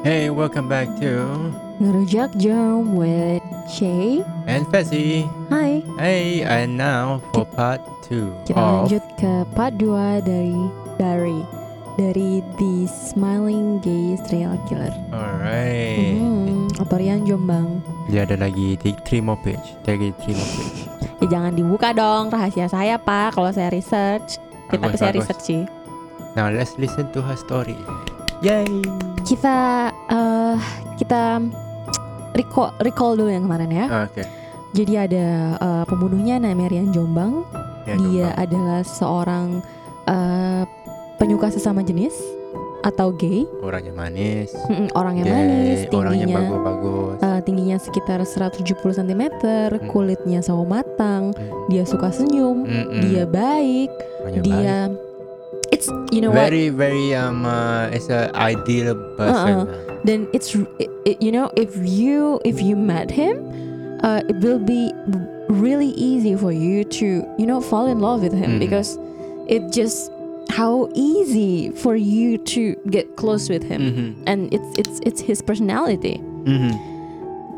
Hey, welcome back to Ngerujak Jam with Shay. and Fessy. Hai, Hey, and now for part two kita of lanjut ke part 2 dari dari dari The Smiling Gay Serial Killer. Alright. Hmm, Otorian Jombang. Dia ada lagi di three more page. Three more page. Ya jangan dibuka dong rahasia saya pak kalau saya research. Saya bagus. research sih. Now let's listen to her story. Yay. Kita eh kita recall recall dulu yang kemarin ya. Oke. Jadi ada eh, pembunuhnya namanya Rian Jombang. Ya, Dia gampang. adalah seorang eh, penyuka sesama jenis atau gay. orangnya manis. Mm-mm, orang yang Yay, manis, orangnya tingginya bagus-bagus. eh, tingginya sekitar 170 cm, Hmm. kulitnya sawo matang, Mm. dia suka senyum, Mm-mm. dia baik, Orangnya dia it's you know what? very very um uh, it's a ideal person. Then it's it, it- you know if you if you met him, uh, it will be really easy for you to you know fall in love with him Mhm. because it just how easy for you to get close with him Mhm. and it's it's it's his personality. Mhm.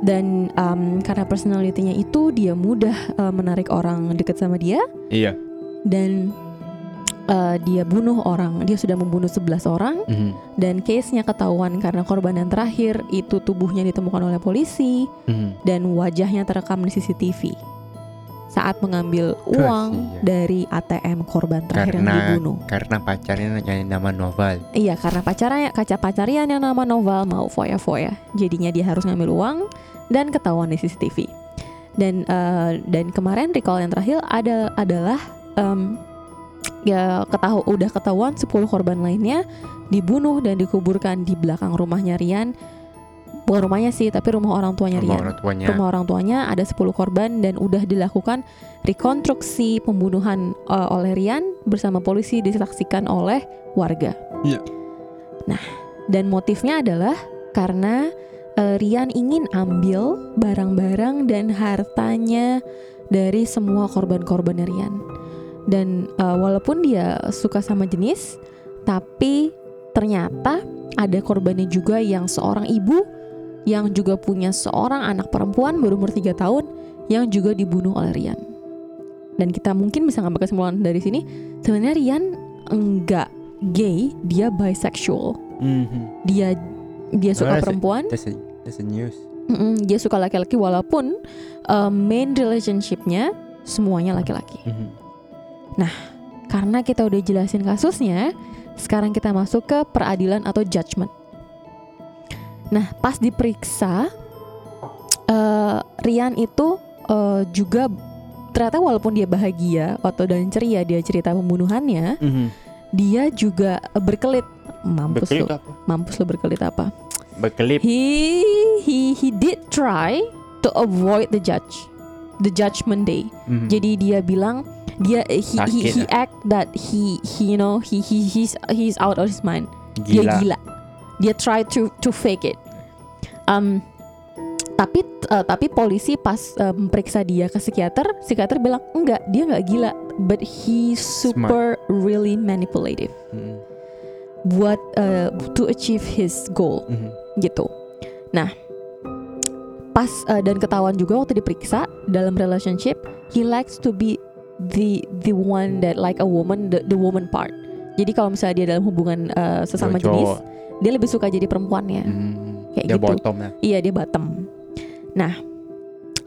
dan um, karena personalitinya itu dia mudah uh, menarik orang dekat sama dia Iya. dan uh, dia bunuh orang dia sudah membunuh 11 orang Mhm. dan case-nya ketahuan karena korban yang terakhir itu tubuhnya ditemukan oleh polisi Mhm. dan wajahnya terekam di CCTV saat mengambil uang Kasihan. dari ATM korban terakhir yang Karena dibunuh karena pacarnya nanya nama novel. Iya karena pacarnya kaca pacarian yang nama Noval mau foya-foya Jadinya dia harus ngambil uang dan ketahuan di CCTV Dan eh, dan kemarin recall yang terakhir ada adalah em, ya ketahu udah ketahuan 10 korban lainnya dibunuh dan dikuburkan di belakang rumahnya Rian bukan rumahnya sih tapi rumah orang tuanya Sama Rian orang tuanya. rumah orang tuanya ada 10 korban dan udah dilakukan rekonstruksi pembunuhan uh, oleh Rian bersama polisi disaksikan oleh warga. Iya. Nah, dan motifnya adalah karena uh, Rian ingin ambil barang-barang dan hartanya dari semua korban-korban Rian. Dan uh, walaupun dia suka sama jenis, tapi ternyata ada korbannya juga yang seorang ibu yang juga punya seorang anak perempuan berumur 3 tahun yang juga dibunuh oleh Rian. Dan kita mungkin bisa ngambil kesimpulan dari sini, sebenarnya Rian enggak gay, dia bisexual. Mhm. Dia dia Oh, suka that's a- perempuan, That's a that's a news. mm-mm, dia suka laki-laki walaupun uh, main relationship-nya semuanya laki-laki. Mhm. Karena kita udah jelasin kasusnya, sekarang kita masuk ke peradilan atau judgment. Nah, pas diperiksa, eh, Rian itu eh, juga ternyata walaupun dia bahagia atau dan ceria dia cerita pembunuhannya, Mhm. dia juga berkelit. Mampus Berkelip lo, apa? mampus lo berkelit apa? Berkelip. He he he did try to avoid the judge, the judgment day. Mhm. Jadi dia bilang dia he he, Sakit he act that he he you know he he he's he's out of his mind. Dia gila. gila. Dia try to to fake it. Um tapi uh, tapi polisi pas um, periksa dia ke psikiater, psikiater bilang enggak, dia enggak gila, but he super really manipulative Mhm. buat uh, to achieve his goal Mhm. gitu. Nah, pas uh, dan ketahuan juga waktu diperiksa dalam relationship, he likes to be the the one that like a woman, the, the woman part. Jadi kalau misalnya dia dalam hubungan uh, sesama Cowok. jenis, dia lebih suka jadi perempuannya. Mhm. Kayak Dia gitu. bottom lah. Iya dia bottom. Nah,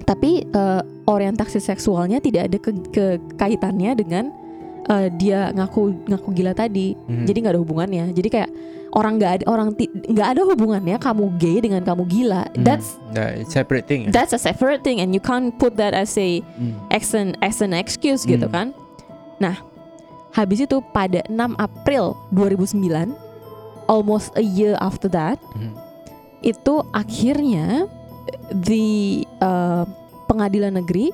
tapi uh, orientasi seksualnya tidak ada ke, ke- kaitannya dengan uh, dia ngaku ngaku gila tadi. Mhm. Jadi nggak ada hubungannya. Jadi kayak orang nggak ada orang nggak ada hubungannya kamu gay dengan kamu gila. Mhm. That's it's separate thing. that's a separate thing and you can't put that as a Mhm. as an, as an excuse gitu Hmm. kan. Nah, habis itu pada 6 April 2009, almost a year after that, Mhm. itu akhirnya the uh, pengadilan negeri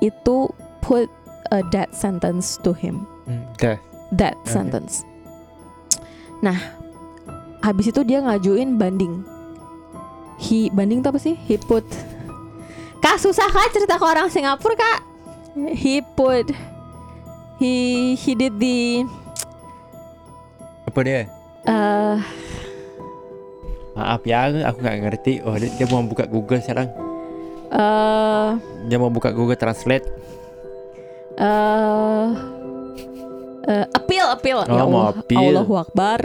itu put a death sentence to him. Mhm. Death. Death Oke. sentence. Nah, habis itu dia ngajuin banding. He banding apa sih? He put Kak susah kak cerita ke orang Singapura kak. He put he he did the Apa dia? uh, Maaf ya, aku nggak ngerti. Oh, dia, dia mau buka Google sekarang. Eh Dia mau buka Google Translate. eh eh, appeal appeal Oh, mau appeal. Allahu Akbar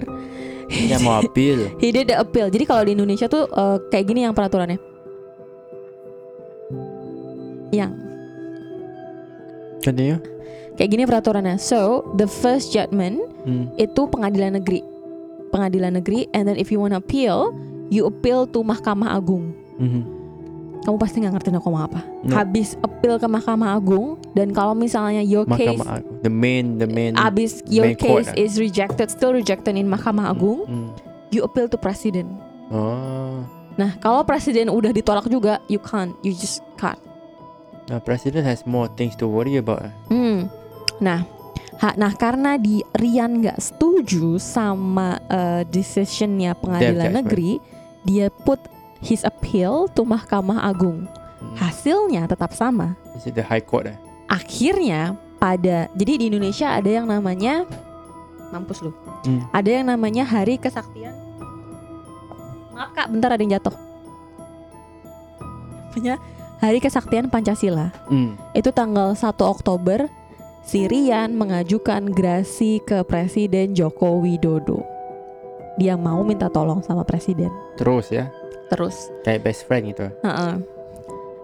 Dia mau appeal. he did the appeal jadi kalau di Indonesia tuh eh, kayak gini yang peraturannya yang Continue. kayak gini peraturannya so the first judgment Hmm. itu pengadilan negeri pengadilan negeri and then if you want appeal you appeal to Mahkamah Agung Mhm. Kamu pasti nggak ngerti aku ngomong apa No. habis appeal ke Mahkamah Agung dan kalau misalnya your case Mahkamah Agung. The main, the main. abis your main court, case ah. is rejected still rejected in Mahkamah Agung Hmm. you appeal to Presiden Oh. nah kalau Presiden udah ditolak juga you can't you just can't Nah, President has more things to worry about. Hmm. Nah, ha- nah karena di Rian nggak setuju sama uh, decisionnya pengadilan negeri, dia put his appeal to Mahkamah Agung. Hmm. Hasilnya tetap sama. Is it the High Court? Eh? Akhirnya pada jadi di Indonesia ada yang namanya mampus lu. Hmm. Ada yang namanya Hari Kesaktian. Maaf kak, bentar ada yang jatuh. Namanya Hari Kesaktian Pancasila. Hmm. itu tanggal 1 Oktober si Rian mengajukan grasi ke Presiden Joko Widodo. Dia mau minta tolong sama presiden. Terus ya, Terus, kayak best friend gitu. heeh.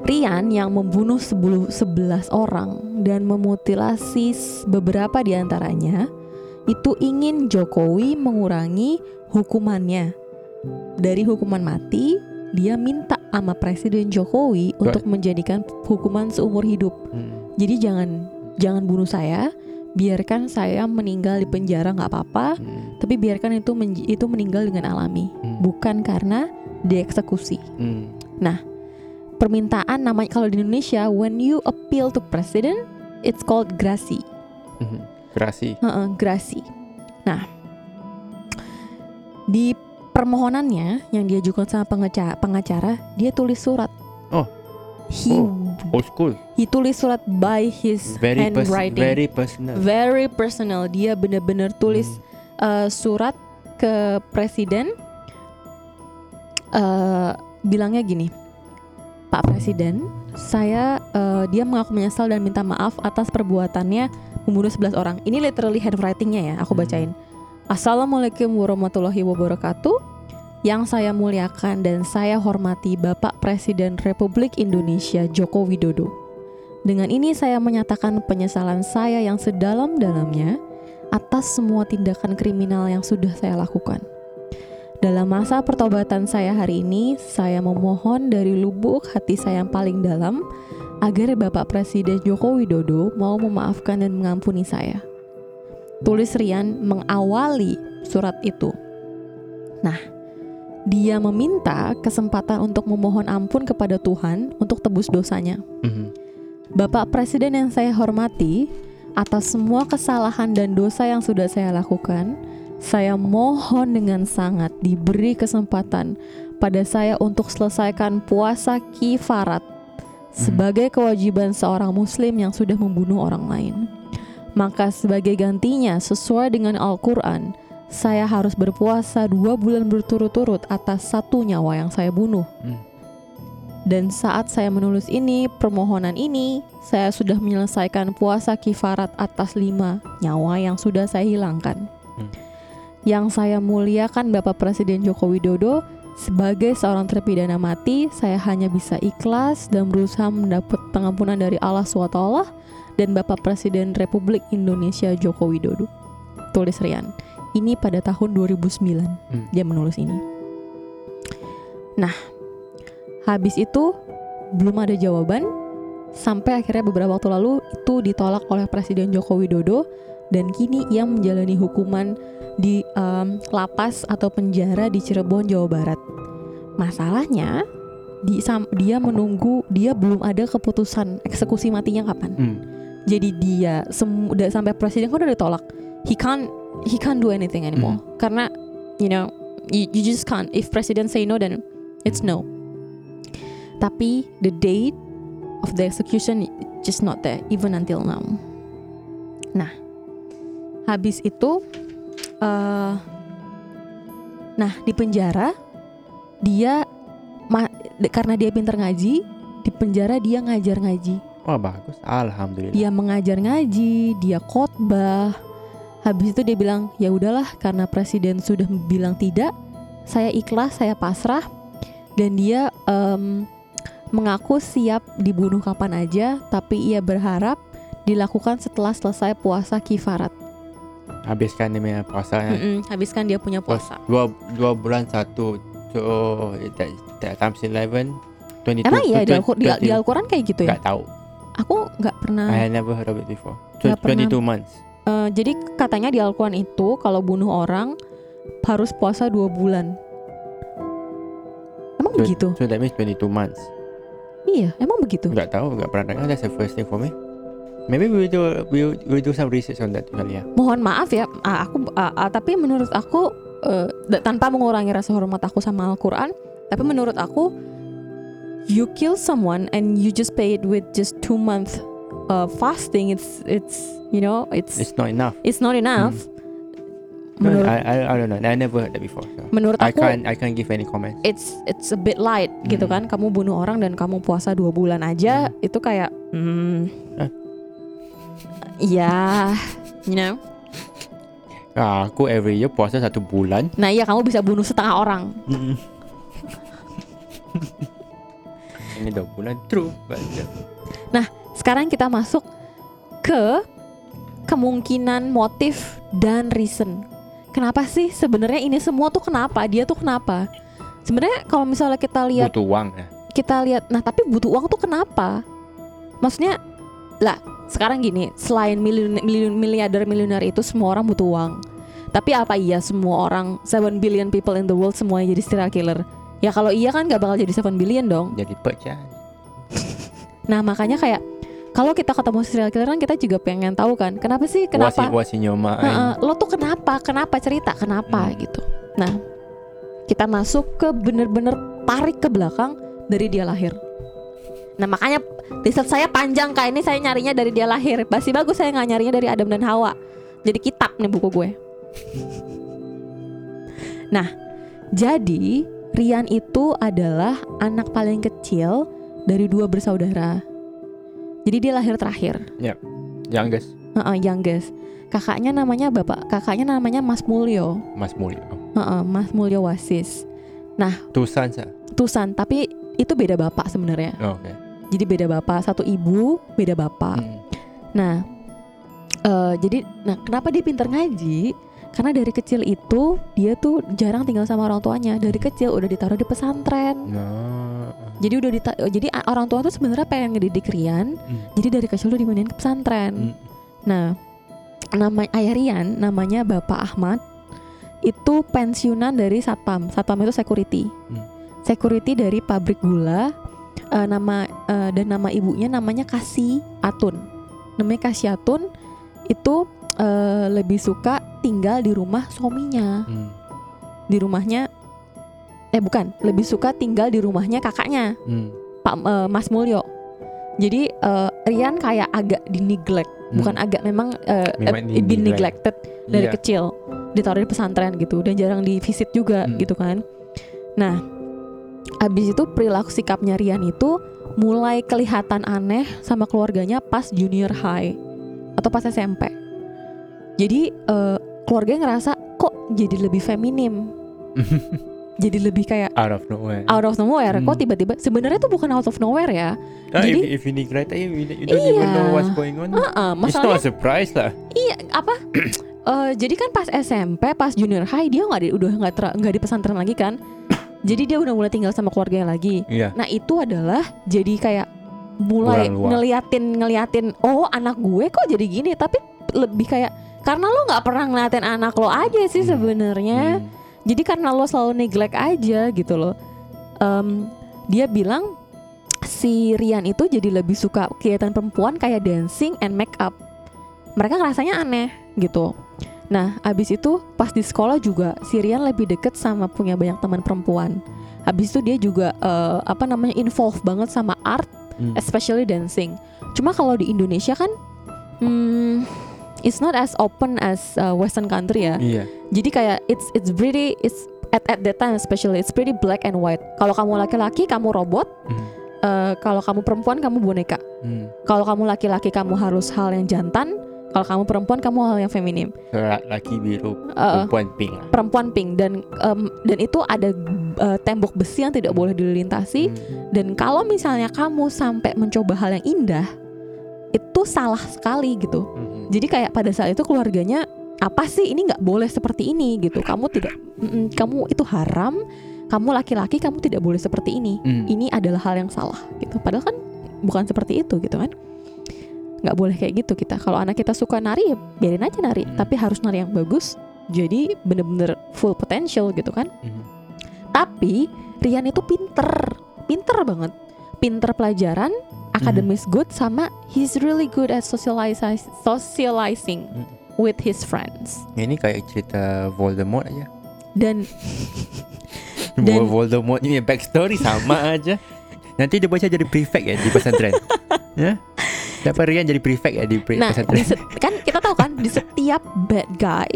Rian yang membunuh 10 11 orang dan memutilasi beberapa di antaranya itu ingin Jokowi mengurangi hukumannya. Dari hukuman mati, dia minta sama Presiden Jokowi untuk menjadikan hukuman seumur hidup. Hmm. Jadi jangan jangan bunuh saya, biarkan saya meninggal di penjara nggak apa-apa, Hmm. Tapi biarkan itu menj- itu meninggal dengan alami, Hmm. bukan karena dieksekusi. Hmm. Permintaan namanya kalau di Indonesia when you appeal to president, it's called grasi. Hmm. Gerasi. Heeh, grasi. Nah, di permohonannya yang diajukan sama pengacara, pengacara dia tulis surat. Oh. He Oh. Old school. he tulis surat by his Very pers- handwriting. very personal. very personal. Dia benar-benar tulis Hmm. Uh, surat ke presiden. uh, bilangnya gini, Pak Presiden, saya uh, dia mengaku menyesal dan minta maaf atas perbuatannya membunuh 11 orang. Ini literally handwritingnya ya, aku Hmm. bacain. Assalamualaikum warahmatullahi wabarakatuh. Yang saya muliakan dan saya hormati Bapak Presiden Republik Indonesia Joko Widodo. Dengan ini saya menyatakan penyesalan saya yang sedalam-dalamnya atas semua tindakan kriminal yang sudah saya lakukan. Dalam masa pertobatan saya hari ini, saya memohon dari lubuk hati saya yang paling dalam agar Bapak Presiden Joko Widodo mau memaafkan dan mengampuni saya. Tulis Rian mengawali surat itu. Nah, dia meminta kesempatan untuk memohon ampun kepada Tuhan untuk tebus dosanya. Mhm. Bapak Presiden yang saya hormati, atas semua kesalahan dan dosa yang sudah saya lakukan, saya mohon dengan sangat diberi kesempatan pada saya untuk selesaikan puasa kifarat sebagai kewajiban seorang muslim yang sudah membunuh orang lain. Maka sebagai gantinya sesuai dengan Al-Quran, saya harus berpuasa dua bulan berturut-turut atas satu nyawa yang saya bunuh. Hmm. Dan saat saya menulis ini, permohonan ini, saya sudah menyelesaikan puasa kifarat atas lima nyawa yang sudah saya hilangkan. Hmm. Yang saya muliakan Bapak Presiden Joko Widodo, sebagai seorang terpidana mati, saya hanya bisa ikhlas dan berusaha mendapat pengampunan dari Allah SWT dan Bapak Presiden Republik Indonesia Joko Widodo. Tulis Rian. Ini pada tahun 2009 Hmm. dia menulis ini. Nah, habis itu belum ada jawaban sampai akhirnya beberapa waktu lalu itu ditolak oleh Presiden Joko Widodo dan kini ia menjalani hukuman di em, lapas atau penjara di Cirebon, Jawa Barat. Masalahnya di, sam- dia menunggu dia belum ada keputusan eksekusi matinya kapan. Hmm. Jadi dia udah sampai presiden kan udah ditolak. He can't he can't do anything anymore. Karena you know you, you just can't. If president say no then it's no. Tapi the date of the execution just not there even until now. Nah, habis itu eh nah di penjara dia ma- karena dia pinter ngaji di penjara dia ngajar ngaji Wah bagus. Alhamdulillah. dia mengajar ngaji dia khotbah habis itu dia bilang ya udahlah karena presiden sudah bilang tidak saya ikhlas saya pasrah dan dia em, mengaku siap dibunuh kapan aja tapi ia berharap dilakukan setelah selesai puasa kifarat Habiskan dia punya puasa. kan. Mm-mm, habiskan dia punya Puas- puasa Dua dua bulan satu. So that, that times 11 22 emang iya di, Al- di, di 20 Al-Quran kayak gitu ya Nggak tahu. aku nggak pernah I never heard of it before. Tw- 22 pernah. months. Eh, jadi katanya di Al-Quran itu kalau bunuh orang harus puasa dua bulan. Emang So, begitu? so that means 22 months. Iya, emang begitu. Nggak tahu, nggak pernah dengar. That's the first thing for me. Maybe we do we we do some research on that kali ya. Mohon maaf ya, ah, aku ah, tapi menurut aku da- tanpa mengurangi rasa hormat aku sama Al-Quran, tapi menurut aku you kill someone and you just pay it with just two month uh, fasting, it's it's you know it's It's not enough. it's not enough. No, Menurut I, I I don't know. I never heard that before. So. menurut I aku can't I can't give any comments. it's it's a bit light gitu Hmm. kan kamu bunuh orang dan kamu puasa dua bulan aja itu kayak hmm, Eh. ya you know Ah, aku every year puasa satu bulan. nah iya kamu bisa bunuh setengah orang Ini dua bulan true. But, uh, sekarang kita masuk ke kemungkinan motif dan reason kenapa sih sebenarnya ini semua tuh kenapa? Dia tuh kenapa? Sebenarnya kalau misalnya kita lihat butuh uang ya. kita lihat nah tapi butuh uang tuh kenapa? Maksudnya lah sekarang gini selain miliarder miliuner itu semua orang butuh uang. Tapi apa iya semua orang 7 billion people in the world semuanya jadi serial killer? Ya kalau iya kan gak bakal jadi 7 billion dong. Jadi ya. nah makanya kayak kalau kita ketemu serial killer kan kita juga pengen tahu kan kenapa sih kenapa? Your mind? Heeh, lo tuh kenapa kenapa cerita kenapa Hmm. gitu. Nah kita masuk ke bener-bener tarik ke belakang dari dia lahir. Nah makanya riset saya panjang kak. Ini saya nyarinya dari dia lahir. Pasti bagus saya nggak nyarinya dari Adam dan Hawa. Jadi kitab nih buku gue. Nah jadi Rian itu adalah anak paling kecil dari dua bersaudara jadi dia lahir terakhir Youngest. Heeh, youngest. Kakaknya namanya bapak, kakaknya namanya Mas Mulyo. Mas Mulyo. Heeh, Mas Mulyo Wasis. Two sons ah. Tusan, tapi itu beda bapak sebenarnya. Oh, okay. Jadi beda bapak, satu ibu, beda bapak. Hmm. Nah, eh, jadi, nah kenapa dia pinter ngaji? Karena dari kecil itu dia tuh jarang tinggal sama orang tuanya. Dari kecil udah ditaruh di pesantren. No. Jadi udah dita- jadi a- orang tua tuh sebenarnya pengen ngedidik Rian. Hmm. Jadi dari kecil udah dimandiin ke pesantren. Hmm. Nah, nama ayah Rian namanya Bapak Ahmad itu pensiunan dari satpam. Satpam itu security. Hmm. Security dari pabrik gula. Eh, nama eh, dan nama ibunya namanya Kasih Atun. Namanya Kasih Atun itu eh, lebih suka tinggal di rumah suaminya. Hmm. Di rumahnya eh bukan, lebih suka tinggal di rumahnya kakaknya. Hmm. Pak eh, Mas Mulyo. Jadi eh, Rian kayak agak di neglect, bukan agak memang eh, Memang been di-neglect. neglected dari Iya. kecil, ditaruh di pesantren gitu dan jarang di visit juga Hmm. gitu kan. Nah, abis itu perilaku sikapnya Rian itu mulai kelihatan aneh sama keluarganya pas junior high atau pas SMP. Jadi eh, keluarganya ngerasa kok jadi lebih feminim, jadi lebih kayak out of nowhere. out of nowhere. Hmm. Kok tiba-tiba sebenarnya itu bukan out of nowhere ya. Ah, jadi- if, if you neglect it, you, you don't even know Iya. what's going on. Heeh, It's not a surprise lah. iya apa? Eh, jadi kan pas SMP, pas junior high dia nggak di, udah nggak nggak di pesantren lagi kan. Jadi dia udah mulai tinggal sama keluarganya lagi. Iya. Nah itu adalah jadi kayak mulai ngeliatin ngeliatin oh anak gue kok jadi gini tapi lebih kayak karena lo nggak pernah ngeliatin anak lo aja sih Hmm. sebenarnya Hmm. jadi karena lo selalu neglect aja gitu loh Em, dia bilang si Rian itu jadi lebih suka kegiatan perempuan kayak dancing and make up mereka ngerasanya aneh gitu nah abis itu pas di sekolah juga si Rian lebih deket sama punya banyak teman perempuan habis itu dia juga eh, apa namanya involve banget sama art Hmm. especially dancing cuma kalau di Indonesia kan hmm, it's not as open as uh, Western country ya Iya. jadi kayak it's it's pretty it's at at that time especially it's pretty black and white. Kalau kamu laki-laki kamu robot, Hmm. eh, kalau kamu perempuan kamu boneka. Hmm. Kalau kamu laki-laki kamu harus hal yang jantan, kalau kamu perempuan kamu hal yang feminim. Laki biru, Eh, perempuan pink perempuan pink dan em, dan itu ada eh, tembok besi yang tidak boleh dilintasi Hmm. dan kalau misalnya kamu sampai mencoba hal yang indah itu salah sekali gitu. Hmm. Jadi kayak pada saat itu keluarganya apa sih ini nggak boleh seperti ini gitu. Kamu tidak mm-mm, kamu itu haram. Kamu laki-laki kamu tidak boleh seperti ini. Hmm. Ini adalah hal yang salah gitu. Padahal kan bukan seperti itu gitu kan. Nggak boleh kayak gitu kita. Kalau anak kita suka nari ya biarin aja nari, Hmm. tapi harus nari yang bagus. Jadi bener-bener full potential gitu kan. Hmm. Tapi Rian itu pinter, pinter banget. Pinter pelajaran, akademis good sama he's really good at socializing socializing Hmm. with his friends. Ini kayak cerita Voldemort aja. Dan Dan- Voldemort punya backstory sama aja. Nanti dia baca jadi prefect ya di pesantren. ya? Dapat Rian jadi prefect ya di pre- nah, pesantren. set- kan kita tahu kan di setiap bad guy,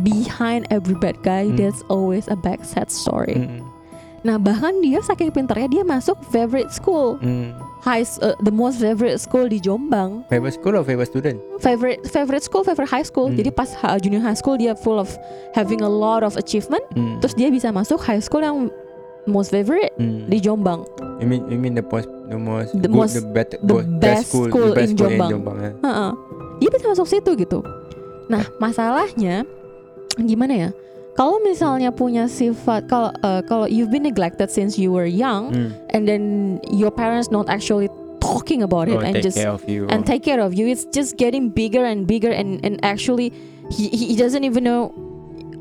behind every bad guy Hmm. there's always a back sad story. Hmm. Nah, bahkan dia saking pinternya dia masuk favorite school, Hmm. high uh, the most favorite school di Jombang. Favorite school or favorite student? Favorite favorite school, favorite high school. Hmm. Jadi pas ha- junior high school dia full of having a lot of achievement, Hmm. terus dia bisa masuk high school yang most favorite Hmm. di Jombang. You mean you mean the most the most The good, most- the, better, the bo- best school the best in school Jombang. in Jombang ya. Heeh. Dia bisa masuk situ gitu. Nah, masalahnya gimana ya? Kalau misalnya punya sifat kalau eh, kalau you've been neglected since you were young Hmm. and then your parents not actually talking about it Oh, and just you. and take care of you, it's just getting bigger and bigger and and actually he he doesn't even know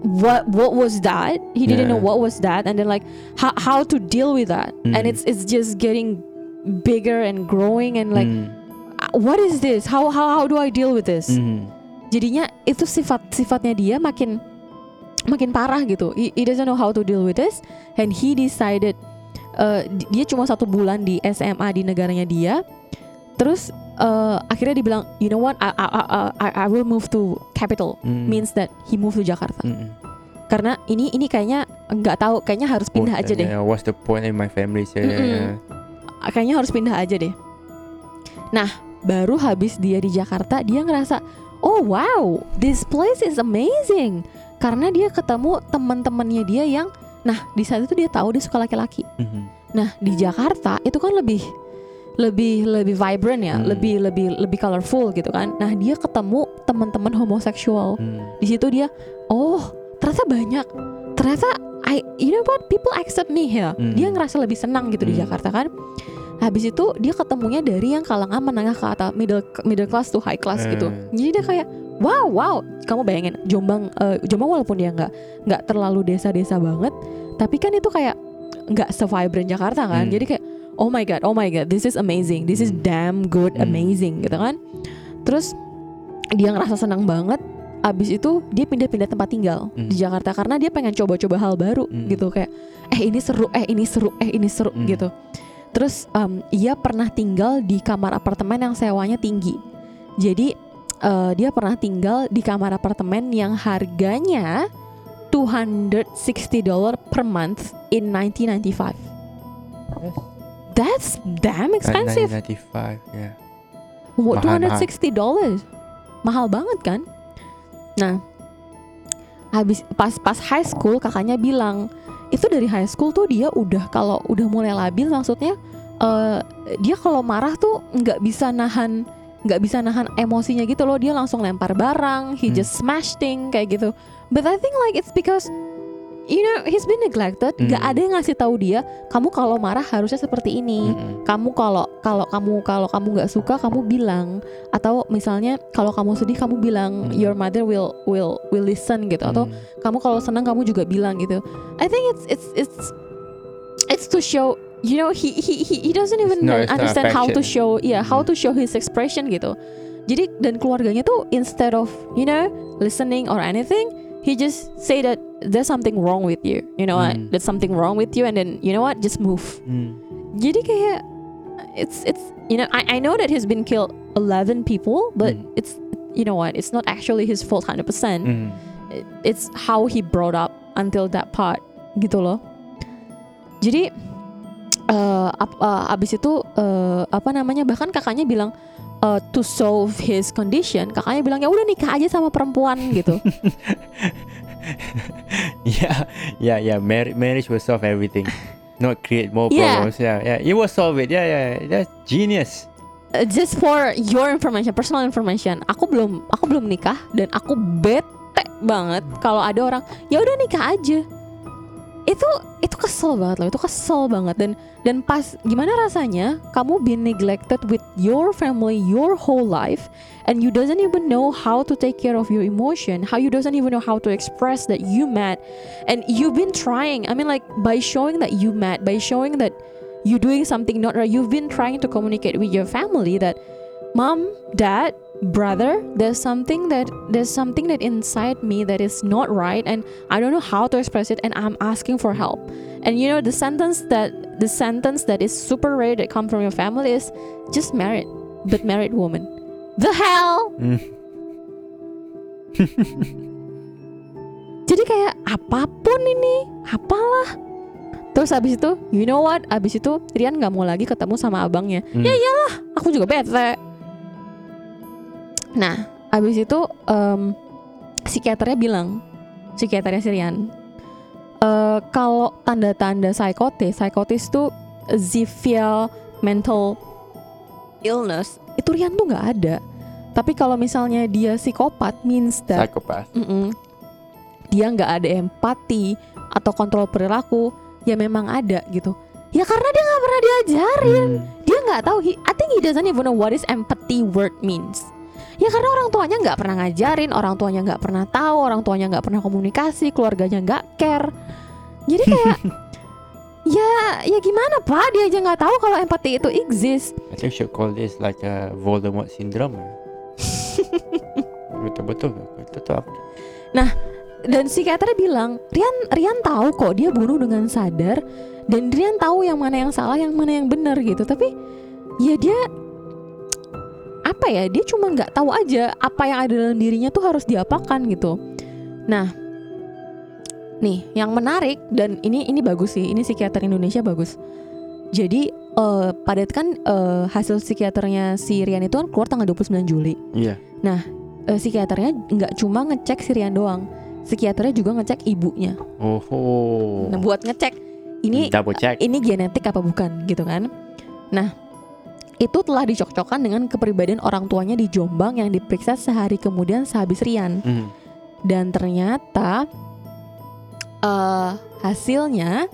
what what was that he didn't know Yeah. what was that and then like how, how to deal with that and Mm. it's it's just getting bigger and growing and like. "Uh, what is this how how how do I deal with this Hmm. jadinya itu sifat sifatnya dia makin makin parah gitu he, he doesn't know how to deal with this and he decided uh, di- dia cuma satu bulan di SMA di negaranya dia terus uh, akhirnya dibilang you know what I I I, I, will move to capital Hmm. means that he moved to Jakarta Hmm. karena ini ini kayaknya nggak tahu kayaknya harus pindah Oh, aja deh yeah, What's the point in my family? Saya, Mm-mm. kayaknya harus pindah aja deh. Nah, baru habis dia di Jakarta, dia ngerasa, oh wow, this place is amazing. Karena dia ketemu teman-temannya dia yang, nah di saat itu dia tahu dia suka laki-laki. Mhm. Nah di Jakarta itu kan lebih lebih lebih vibrant ya, Hmm. lebih lebih lebih colorful gitu kan. Nah dia ketemu teman-teman homoseksual. Hmm. Di situ dia, oh ternyata banyak, ternyata I, you know what, people accept me here. Hmm. Dia ngerasa lebih senang gitu di Hmm. Jakarta kan. Habis itu dia ketemunya dari yang kalangan menengah ke atas, middle middle class to high class gitu. Hmm. Jadi dia kayak, wow wow, kamu bayangin Jombang, eh, Jombang walaupun dia nggak nggak terlalu desa-desa banget, tapi kan itu kayak nggak se-vibrant Jakarta kan. Hmm. Jadi kayak, oh my god, oh my god, this is amazing, this is Hmm. damn good, Hmm. amazing gitu kan. Terus dia ngerasa senang banget. Abis itu dia pindah-pindah tempat tinggal Hmm. di Jakarta karena dia pengen coba-coba hal baru Hmm. gitu kayak eh ini seru eh ini seru eh ini seru Hmm. gitu. Terus em, ia pernah tinggal di kamar apartemen yang sewanya tinggi. Jadi eh, dia pernah tinggal di kamar apartemen yang harganya 260 dollar per month in 1995. Yes. That's damn expensive. 1995, yeah. What, Mahal, 260 dollars. Mahal banget kan? Nah, habis pas pas high school kakaknya bilang itu dari high school tuh dia udah kalau udah mulai labil maksudnya eh, dia kalau marah tuh nggak bisa nahan nggak bisa nahan emosinya gitu loh dia langsung lempar barang he Hmm. just smash thing kayak gitu but I think like it's because you know he's been neglected nggak Hmm. ada yang ngasih tahu dia kamu kalau marah harusnya seperti ini Mm-mm. kamu kalau kalau kamu kalau kamu nggak suka kamu bilang atau misalnya kalau kamu sedih kamu bilang Hmm. your mother will will will listen gitu atau Mm. kamu kalau senang kamu juga bilang gitu I think it's it's it's it's to show you know he he he, he doesn't even not understand how to show yeah how Hmm. to show his expression gitu jadi dan keluarganya tuh instead of you know listening or anything he just say that there's something wrong with you you know what Hmm. there's something wrong with you and then you know what just move Mm. jadi kayak it's it's you know I I know that he's been killed 11 people but Mm. it's you know what it's not actually his fault 100% Mm. It- it's how he brought up until that part gitu loh. Jadi eh ap- eh, abis itu eh, apa namanya bahkan kakaknya bilang eh, to solve his condition, kakaknya bilang ya udah nikah aja sama perempuan gitu. yeah, yeah, yeah. Mar- marriage will solve everything. Not create more Yeah. problems. Yeah, yeah. It will solve it. Yeah, yeah. That's genius. Uh, just for your information, personal information, aku belum aku belum nikah dan aku bete banget kalau ada orang ya udah nikah aja. Itu itu kesel banget loh, itu kesel banget dan dan pas gimana rasanya kamu been neglected with your family your whole life and you doesn't even know how to take care of your emotion, how you doesn't even know how to express that you mad and you've been trying. I mean like by showing that you mad, by showing that you doing something not right you've been trying to communicate with your family that mom dad brother there's something that there's something that inside me that is not right and i don't know how to express it and i'm asking for help. And you know the sentence that the sentence that is super rare that come from your family is just married but married woman. The hell? Mm. jadi kayak apa pun ini apalah. Terus abis itu you know what? Abis itu Rian nggak mau lagi ketemu sama abangnya. Mm. ya iyalah aku juga bete nah abis itu em, psikiaternya bilang psikiaternya si Rian eh, kalau tanda-tanda psikotis psikotis itu severe mental illness itu Rian tuh nggak ada tapi kalau misalnya dia psikopat means that Psychopath. Mm-mm. dia nggak ada empati atau kontrol perilaku ya memang ada gitu ya karena dia nggak pernah diajarin Mm. dia nggak tahu he, I think he doesn't even know what is empathy word means ya karena orang tuanya nggak pernah ngajarin orang tuanya nggak pernah tahu orang tuanya nggak pernah komunikasi keluarganya nggak care jadi kayak ya ya gimana pak dia aja nggak tahu kalau empati itu exist I think should call this like a Voldemort syndrome. Betul-betul. Betul apa? dan psikiaternya bilang Rian Rian tahu kok dia bunuh dengan sadar dan Rian tahu yang mana yang salah yang mana yang benar gitu tapi ya dia apa ya? Dia cuma nggak tahu aja apa yang ada dalam dirinya tuh harus diapakan gitu. Nah nih yang menarik dan ini ini bagus sih. Ini psikiater Indonesia bagus. Jadi eh, pada kan eh, hasil psikiaternya si Rian itu kan keluar tanggal 29 Juli. Iya. eh, psikiaternya nggak cuma ngecek si Rian doang. Psikiaternya juga ngecek ibunya. Oh. oh. nah buat ngecek ini ini genetik apa bukan gitu kan? Nah itu telah dicocokkan dengan kepribadian orang tuanya di Jombang yang diperiksa sehari kemudian sehabis Rian Mm. dan ternyata eh hasilnya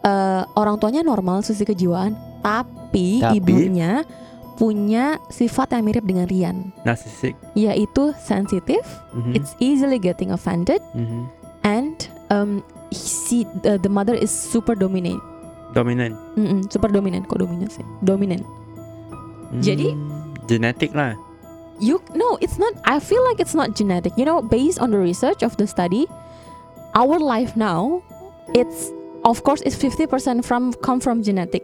eh, orang tuanya normal sisi kejiwaan tapi, Tapi? ibunya punya sifat yang mirip dengan Rian Narcissistic. yaitu sensitif Mhm. it's easily getting offended Mhm. and um she uh, the mother is super dominant Dominant. Mm-mm, super dominant kok dominan sih dominant Jadi- genetik lah. you no it's not I feel like it's not genetic you know based on the research of the study our life now it's of course it's 50% from come from genetic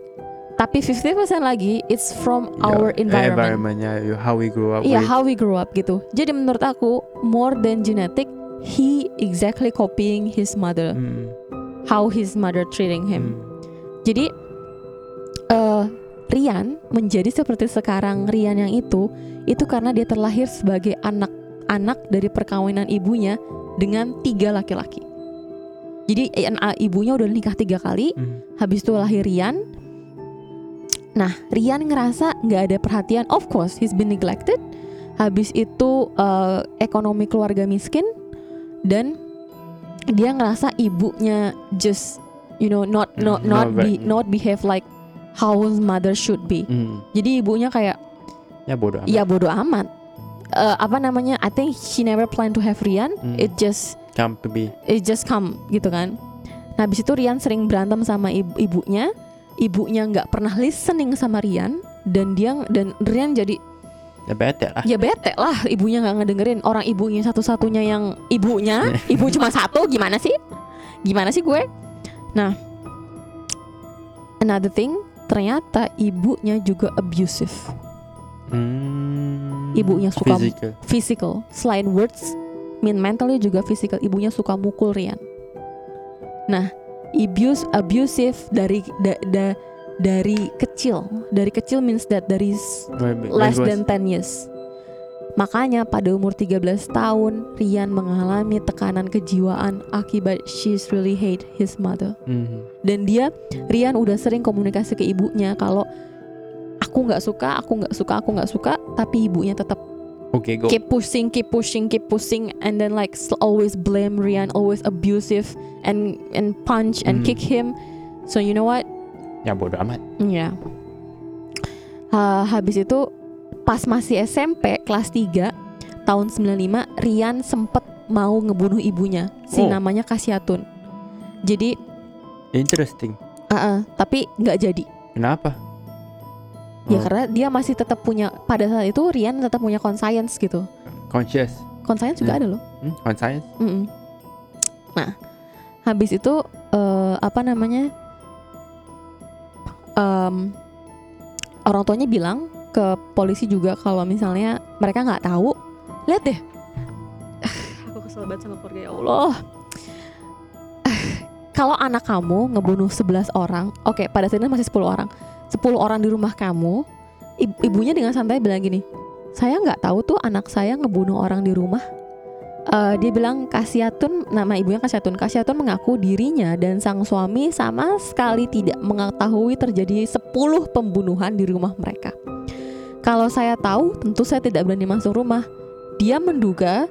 tapi 50% lagi it's from our Yeah, environment environment yeah, how we grew up Iya, with. how we grew up gitu. Jadi menurut aku more than genetic, he exactly copying his mother, Mm, how his mother treating him. mm. Jadi eh Rian menjadi seperti sekarang Rian yang itu itu karena dia terlahir sebagai anak-anak dari perkawinan ibunya dengan tiga laki-laki. Jadi eh, ibunya udah nikah tiga kali, Mm. habis itu lahir Rian. Nah, Rian ngerasa nggak ada perhatian. Of course, he's been neglected. Habis itu eh, ekonomi keluarga miskin dan dia ngerasa ibunya just you know not not not not be not behave like how mother should be. Mm. Jadi ibunya kayak Ya bodoh amat. ya bodoh amat. Eh, apa namanya? I think she never plan to have Rian. Mm. It just Come to be. it just come gitu kan. Nah, habis itu Rian sering berantem sama ibu- ibunya. Ibunya nggak pernah listening sama Rian dan dia dan Rian jadi Ya bete lah. ya bete lah ibunya nggak ngedengerin orang ibunya satu-satunya yang ibunya ibu cuma satu gimana sih gimana sih gue nah another thing ternyata ibunya juga abusive. Mm. Ibunya suka- Physical. physical. Selain words mean mentally juga physical. Ibunya suka mukul Rian. Nah abuse abusive dari da, da- dari kecil. Dari kecil means that dari less than 10 years makanya pada umur 13 tahun Rian mengalami tekanan kejiwaan akibat she's really hate his mother Mhm. dan dia Rian udah sering komunikasi ke ibunya kalau aku nggak suka aku nggak suka aku nggak suka tapi ibunya tetap Okay, go. keep pushing, keep pushing, keep pushing, and then like always blame Rian, always abusive and and punch and Hmm. kick him. So you know what? Ya bodoh amat. Ya. Ha- habis itu pas masih SMP kelas 3 tahun 95 Rian sempet mau ngebunuh ibunya si Oh. namanya Kasyatun. Jadi Interesting. uh-uh, tapi nggak jadi. Kenapa? Ya Oh, karena dia masih tetap punya pada saat itu Rian tetap punya conscience gitu. conscious. Conscience juga Hmm. ada loh. Hmm? Conscience? Mm-mm. Nah, habis itu eh, apa namanya? Em, orang tuanya bilang ke polisi juga kalau misalnya mereka nggak tahu, lihat deh. Aku kesel banget sama keluarga ya Allah. kalau anak kamu ngebunuh 11 orang, oke pada saat itu masih 10 orang. 10 orang di rumah kamu, ib- ibunya dengan santai bilang gini, saya nggak tahu tuh anak saya ngebunuh orang di rumah. Eh, dia bilang Kasyatun, nama ibunya Kasyatun. Kasyatun mengaku dirinya dan sang suami sama sekali tidak mengetahui terjadi 10 pembunuhan di rumah mereka. Kalau saya tahu, tentu saya tidak berani masuk rumah. Dia menduga,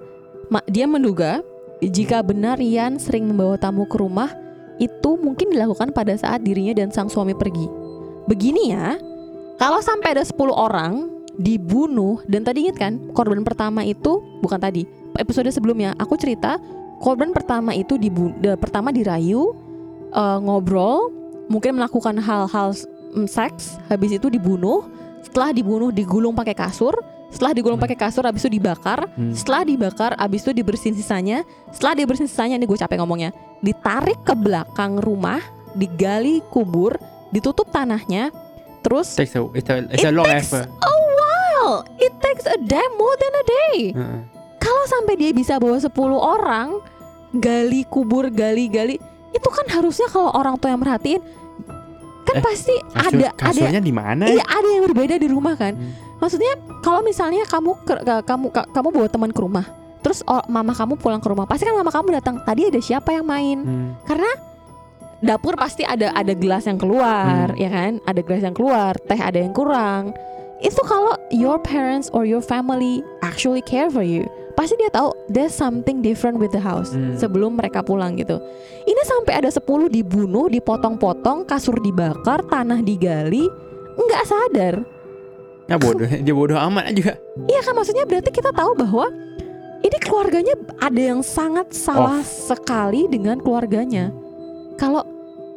dia menduga jika benar Rian sering membawa tamu ke rumah, itu mungkin dilakukan pada saat dirinya dan sang suami pergi. Begini ya, kalau sampai ada 10 orang dibunuh dan tadi ingat kan korban pertama itu bukan tadi episode sebelumnya aku cerita korban pertama itu dibu pertama dirayu eh, ngobrol mungkin melakukan hal-hal mm, seks habis itu dibunuh setelah dibunuh digulung pakai kasur setelah digulung Hmm. pakai kasur habis itu dibakar Hmm. setelah dibakar habis itu dibersihin sisanya setelah dibersihin sisanya ini gue capek ngomongnya ditarik ke belakang rumah digali kubur ditutup tanahnya terus Takes a, it's a, it's It a long takes effort. a while. It takes a day more than a day. Uh-uh. Kalau sampai dia bisa bawa 10 orang gali kubur gali-gali itu kan harusnya kalau orang tua yang merhatiin kan Eh, pasti Kasur, ada ada kasurnya di mana? iya ada yang berbeda di rumah kan. Hmm. Maksudnya kalau misalnya kamu ke- ke- kamu ka- kamu bawa teman ke rumah, terus oh, mama kamu pulang ke rumah, pasti kan mama kamu datang. Tadi ada siapa yang main? Hmm. Karena dapur pasti ada ada gelas yang keluar, Hmm. ya kan? Ada gelas yang keluar, teh ada yang kurang. Itu kalau your parents or your family actually care for you, pasti dia tahu there's something different with the house Hmm. sebelum mereka pulang gitu. Ini sampai ada 10 dibunuh, dipotong-potong, kasur dibakar, tanah digali, nggak sadar. Ya bodoh, dia bodoh amat juga. Iya kan maksudnya berarti kita tahu bahwa ini keluarganya ada yang sangat salah sekali dengan keluarganya. Kalau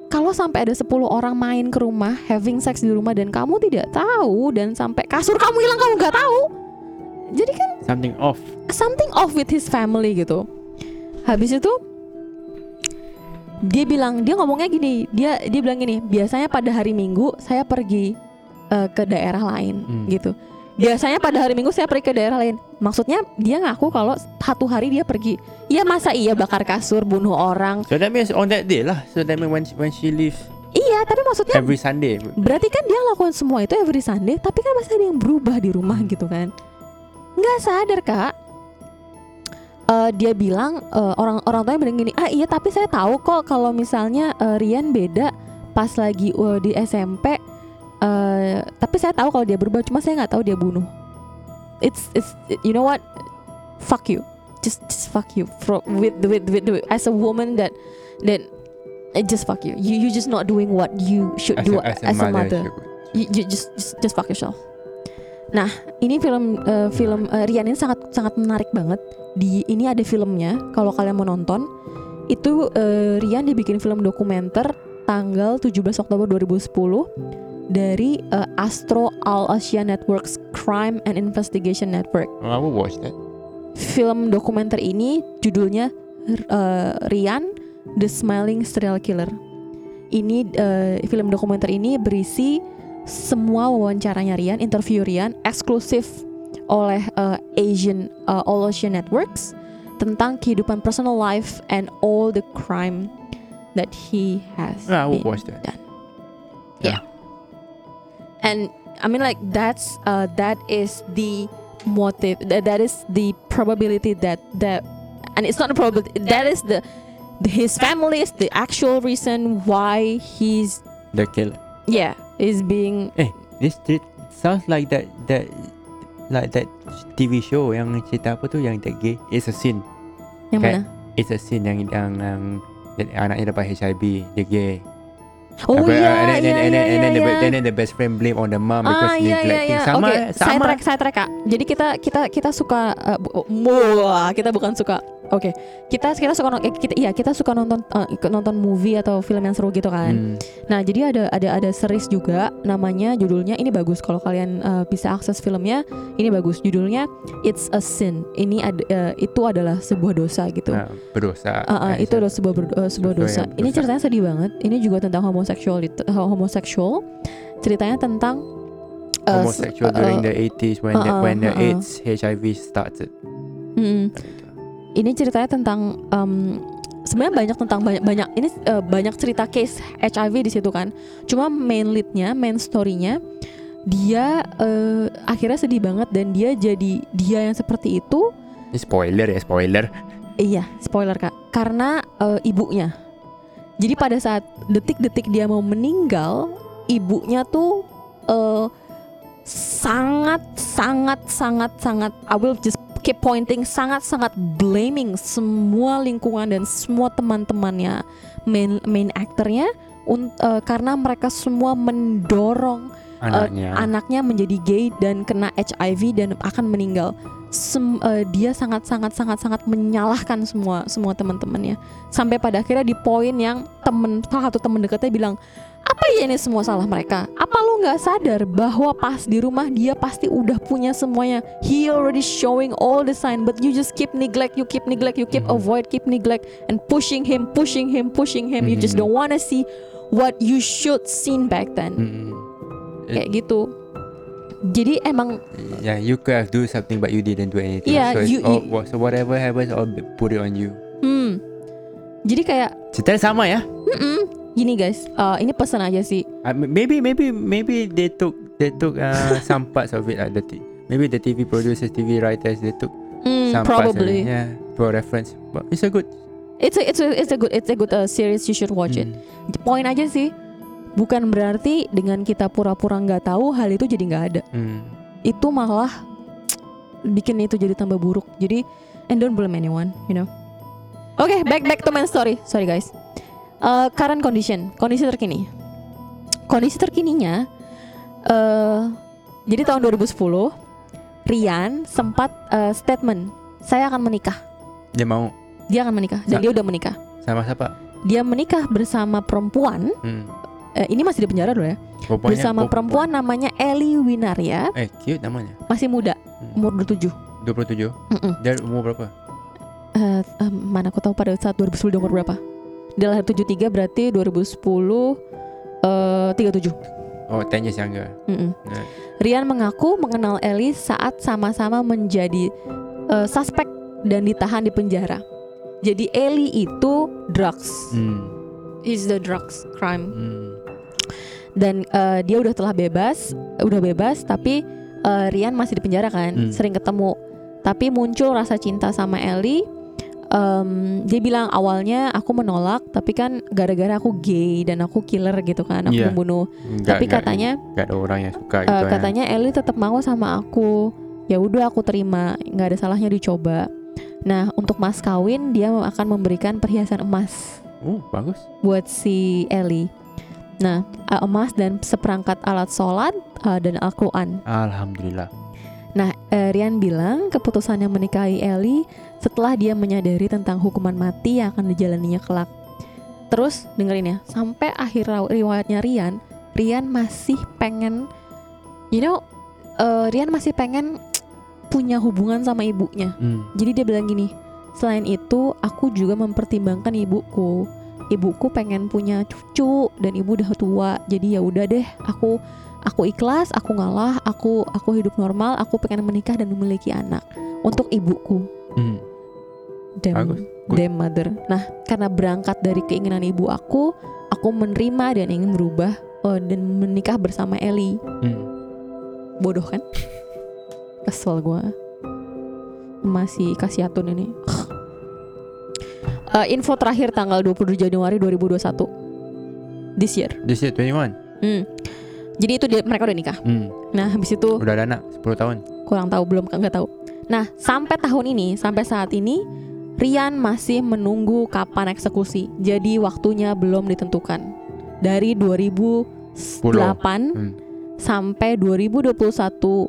kalau sampai ada 10 orang main ke rumah, having sex di rumah dan kamu tidak tahu dan sampai kasur kamu hilang kamu nggak tahu. Jadi kan Something off. something off with his family gitu. Habis itu dia bilang dia ngomongnya gini, dia dia bilang gini, biasanya pada hari Minggu saya pergi eh, ke daerah lain Hmm. gitu. Biasanya pada hari Minggu saya pergi ke daerah lain. Maksudnya dia ngaku kalau satu hari dia pergi. Ya masa iya bakar kasur, bunuh orang. So that means on that day lah. So that means when when she leaves Iya, tapi maksudnya every Sunday. Berarti kan dia lakukan semua itu every Sunday, tapi kan masih ada yang berubah di rumah gitu kan? Nggak sadar kak. Eh, dia bilang eh, orang orang tuanya bilang gini, ah iya tapi saya tahu kok kalau misalnya eh, Rian beda pas lagi eh, di SMP. eh, tapi saya tahu kalau dia berubah, cuma saya nggak tahu dia bunuh. It's it's you know what? Fuck you. Just just fuck you for, with, with with with as a woman that that just fuck you. You you just not doing what you should do as, a mother. would. You, you just, just just fuck yourself. Nah, ini film eh, film eh, Rian ini sangat sangat menarik banget. Di ini ada filmnya. Kalau kalian mau nonton, itu eh, Rian dibikin film dokumenter tanggal 17 Oktober 2010 dari eh, Astro All Asia Networks Crime and Investigation Network. Oh, I will watch that. Film dokumenter ini judulnya eh, Rian The Smiling Serial Killer. Ini eh, film dokumenter ini berisi semua wawancaranya Rian, interview Rian eksklusif oleh eh, Asian eh, All Asian Networks tentang kehidupan personal life and all the crime that he has Ah, will been watch that. done. Yeah. Yeah. And I mean like that's uh that is the motive that, that is the probability that that and it's not a probability that is the, the his family is the actual reason why he's The kill. yeah is being Eh, this it sounds like that that like that TV show yang cerita apa tu yang that gay. It's a scene. yang Kayak- mana It's a scene yang yang, yang anaknya dapat HIV, dia gay. oh Apa, iya and then, iya and then, iya and then, the, iya and then the best friend blame on the mom because Ah iya iya neglecting. iya. Sama Oke, sama. saya track saya track kak. Jadi kita kita kita suka uh, bu- wah, kita bukan suka. Oke, kita kita suka nonton kita iya kita suka nonton uh, nonton movie atau film yang seru gitu kan. Hmm. Nah jadi ada ada ada series juga namanya judulnya ini bagus kalau kalian uh, bisa akses filmnya ini bagus judulnya It's a Sin. Ini ada uh, itu adalah sebuah dosa gitu. Ah, berdosa. Uh, uh, itu adalah sebuah ber- uh, sebuah dosa. yang Ini ceritanya sedih banget. Ini juga tentang homoseksual homoseksual. Ceritanya tentang uh, homosexual uh, during the 80s when the, uh-uh, when the uh-uh. AIDS HIV started. mm, ini ceritanya tentang um, sebenarnya banyak tentang banyak banyak ini uh, banyak cerita case HIV di situ kan. Cuma main leadnya, main storynya dia uh, akhirnya sedih banget dan dia jadi dia yang seperti itu. Ini spoiler ya spoiler. Iya, spoiler kak. Karena uh, ibunya. Jadi pada saat detik-detik dia mau meninggal, ibunya tuh uh, sangat sangat sangat sangat I will just keep pointing sangat sangat blaming semua lingkungan dan semua teman-temannya main main aktornya un- uh, karena mereka semua mendorong Anaknya. anaknya menjadi gay dan kena HIV dan akan meninggal. Sem- eh, dia sangat sangat sangat sangat menyalahkan semua semua teman-temannya sampai pada akhirnya di poin yang temen salah satu teman dekatnya bilang apa ya ini semua salah mereka apa lu nggak sadar bahwa pas di rumah dia pasti udah punya semuanya he already showing all the sign but you just keep neglect you keep neglect you keep Mhm. avoid keep neglect and pushing him pushing him pushing him you just Mhm. don't wanna see what you should seen back then Mm-mm. kayak gitu jadi emang Yeah, you could have do something but you didn't do anything. Yeah, so, you- all, so whatever happens, I'll put it on you. hmm jadi kayak Ceritanya sama ya. mm-mm, gini guys. Uh, ini pesan aja sih. Uh, maybe maybe maybe they took they took uh, some parts of it. Uh, the t- maybe the TV producers, TV writers, they took Hmm, some parts of probably. it, yeah, for reference. But it's a good. it's a it's a it's a good it's a good uh, series. You should watch it. Mm, poin aja sih. Bukan berarti dengan kita pura-pura nggak tahu hal itu jadi nggak ada. Mm. itu malah bikin itu jadi tambah buruk. Jadi and don't blame anyone you know. Oke back back to main story. Sorry guys Uh, current condition kondisi terkini kondisi terkininya eh jadi tahun 2010 Rian sempat eh, statement saya akan menikah Dia mau dia akan menikah dan Sa- dia udah menikah sama siapa? dia menikah bersama perempuan Hmm. eh, ini masih di penjara loh ya Bapaknya- bersama bap- perempuan namanya Eli Winaria Eh, cute namanya. masih muda Hmm. umur 27 27. Mm-mm. Dia umur berapa? Eh, eh, mana aku tahu pada saat 2010 dia umur berapa dia lahir 73 berarti 2010 eh 37 Oh, 10 years younger. Mm-mm. Nah. Rian mengaku mengenal Eli saat sama-sama menjadi eh, suspek dan ditahan di penjara jadi Eli itu drugs Hmm. is the drugs crime Hmm. dan eh, dia udah telah bebas udah bebas tapi eh, Rian masih di penjara kan Hmm. sering ketemu tapi muncul rasa cinta sama Ellie Em, dia bilang awalnya aku menolak tapi kan gara-gara aku gay dan aku killer gitu kan aku Iya. membunuh Nggak- tapi nggak- katanya nggak ada orang yang suka eh, gitu ya. katanya Ellie tetap mau sama aku ya udah aku terima nggak ada salahnya dicoba nah untuk mas kawin dia akan memberikan perhiasan emas Oh, bagus. buat si Ellie. Nah, uh, emas dan seperangkat alat sholat uh, dan Al-Quran. Alhamdulillah. Nah, uh, Rian bilang keputusannya menikahi Ellie setelah dia menyadari tentang hukuman mati yang akan dijalaninya kelak. Terus dengerin ya, sampai akhir riwayatnya Rian, Rian masih pengen, you know, uh, Rian masih pengen punya hubungan sama ibunya. Hmm. Jadi dia bilang gini, selain itu aku juga mempertimbangkan ibuku. Ibuku pengen punya cucu dan ibu udah tua. Jadi ya udah deh, aku aku ikhlas, aku ngalah, aku aku hidup normal, aku pengen menikah dan memiliki anak untuk ibuku. Hmm. Good. damn mother. Nah, karena berangkat dari keinginan ibu aku, aku menerima dan ingin berubah eh, dan menikah bersama Eli. Hmm. Bodoh kan? Kesel gue Masih kasih atun ini Eh, Info terakhir tanggal 22 Januari 2021 This year This year 21. Hmm. Jadi itu dia, mereka udah nikah Hmm. Nah habis itu Udah ada anak 10 tahun. kurang tahu belum nggak tahu. Nah sampai tahun ini sampai saat ini Rian masih menunggu kapan eksekusi. Jadi waktunya belum ditentukan. Dari 2008 Hmm. sampai 2021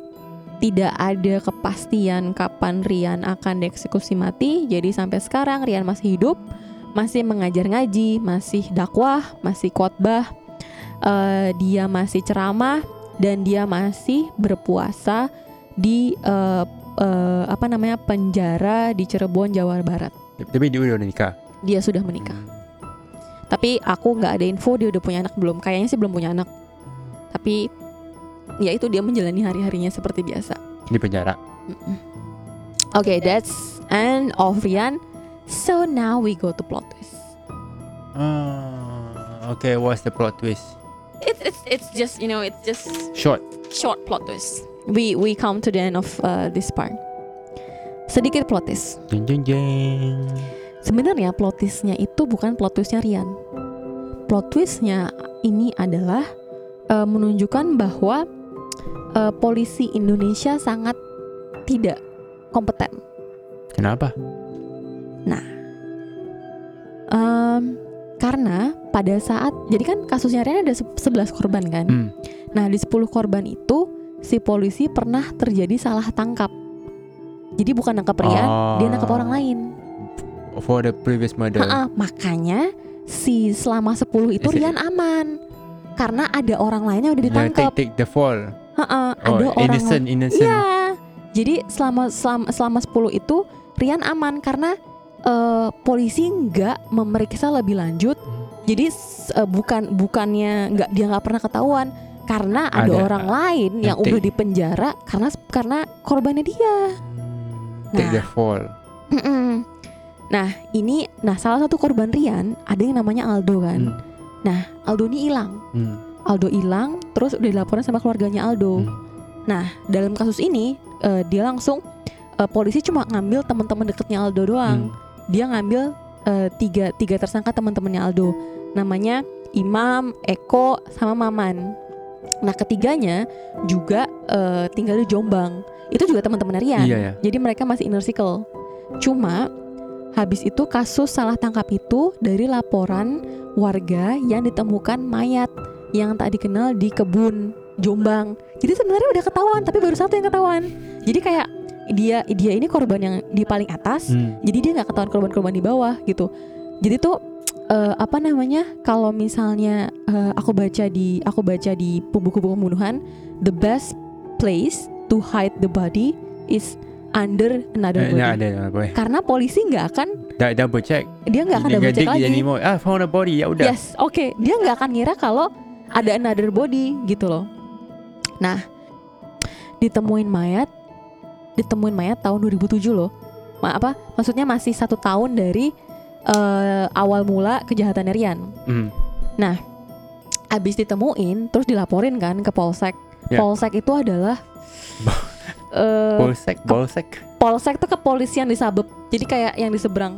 tidak ada kepastian kapan Rian akan dieksekusi mati. Jadi sampai sekarang Rian masih hidup, masih mengajar ngaji, masih dakwah, masih khotbah. Eh, dia masih ceramah dan dia masih berpuasa di eh, eh, apa namanya penjara di Cirebon Jawa Barat. Tapi dia udah nikah. Dia sudah menikah. Hmm. Tapi aku nggak ada info dia udah punya anak belum. Kayaknya sih belum punya anak. Tapi ya itu dia menjalani hari-harinya seperti biasa. Di penjara. Mm-mm. Okay, that's end of Rian. So now we go to plot twist. Ah, okay, what's the plot twist? It's it's it's just you know it's just Short. short plot twist. We we come to the end of uh, this part. Sedikit plot twist. Jeng jeng jeng. Sebenarnya plot twistnya itu bukan plot twistnya Rian. Plot twistnya ini adalah uh, menunjukkan bahwa uh, polisi Indonesia sangat tidak kompeten. Kenapa? Em, karena pada saat jadi kan kasusnya Rian ada se- 11 korban kan. Hmm. Nah, di 10 korban itu si polisi pernah terjadi salah tangkap. Jadi bukan nangkap Rian, dia nangkap orang lain. For the previous murder. Ha-ha, makanya si selama 10 itu Rian aman. Karena ada orang lain yang udah ditangkap. take, take the fall. Ha-ha, Oh, ada orang innocent, innocent. Iya. Jadi selama selama selama 10 itu Rian aman karena eh, polisi nggak memeriksa lebih lanjut. Jadi s- eh, bukan bukannya nggak dia nggak pernah ketahuan karena ada, Ada, orang lain yang yang udah take- di penjara karena karena korbannya dia. Take Nah. the fall. Nah ini nah salah satu korban Rian ada yang namanya Aldo kan. Hmm. Nah Aldo ini hilang. Hmm. Aldo hilang terus udah dilaporin sama keluarganya Aldo. Hmm. Nah dalam kasus ini eh, dia langsung eh, polisi cuma ngambil teman-teman deketnya Aldo doang. Hmm. Dia ngambil eh, tiga tiga tersangka teman-temannya Aldo. Namanya Imam, Eko, sama Maman. Nah ketiganya juga eh, tinggal di Jombang. Itu juga teman-teman Rian. Iya ya. Jadi mereka masih inner circle. Cuma habis itu kasus salah tangkap itu dari laporan warga yang ditemukan mayat yang tak dikenal di kebun Jombang. Jadi sebenarnya udah ketahuan tapi baru satu yang ketahuan. Jadi kayak dia dia ini korban yang di paling atas. Hmm. Jadi dia nggak ketahuan korban-korban di bawah gitu. Jadi tuh eh, apa namanya? Kalau misalnya eh, aku baca di aku baca di buku-buku pembunuhan, the best place to hide the body is under another Eh, body. Ada ada boy. Karena polisi nggak akan double check. dia nggak akan double check lagi. anymore. Ah, found a body. Ya udah. Yes, oke. Dia nggak akan ngira kalau ada another body gitu loh. Nah, ditemuin mayat, ditemuin mayat tahun 2007 loh. Ma apa? Maksudnya masih satu tahun dari eh, awal mula kejahatannya Rian. Hmm. Abis ditemuin, terus dilaporin kan ke polsek. Ya. Polsek itu adalah eh, Bolsek, bolsek. polsek tuh kepolisian di Sabep. Jadi kayak yang di seberang.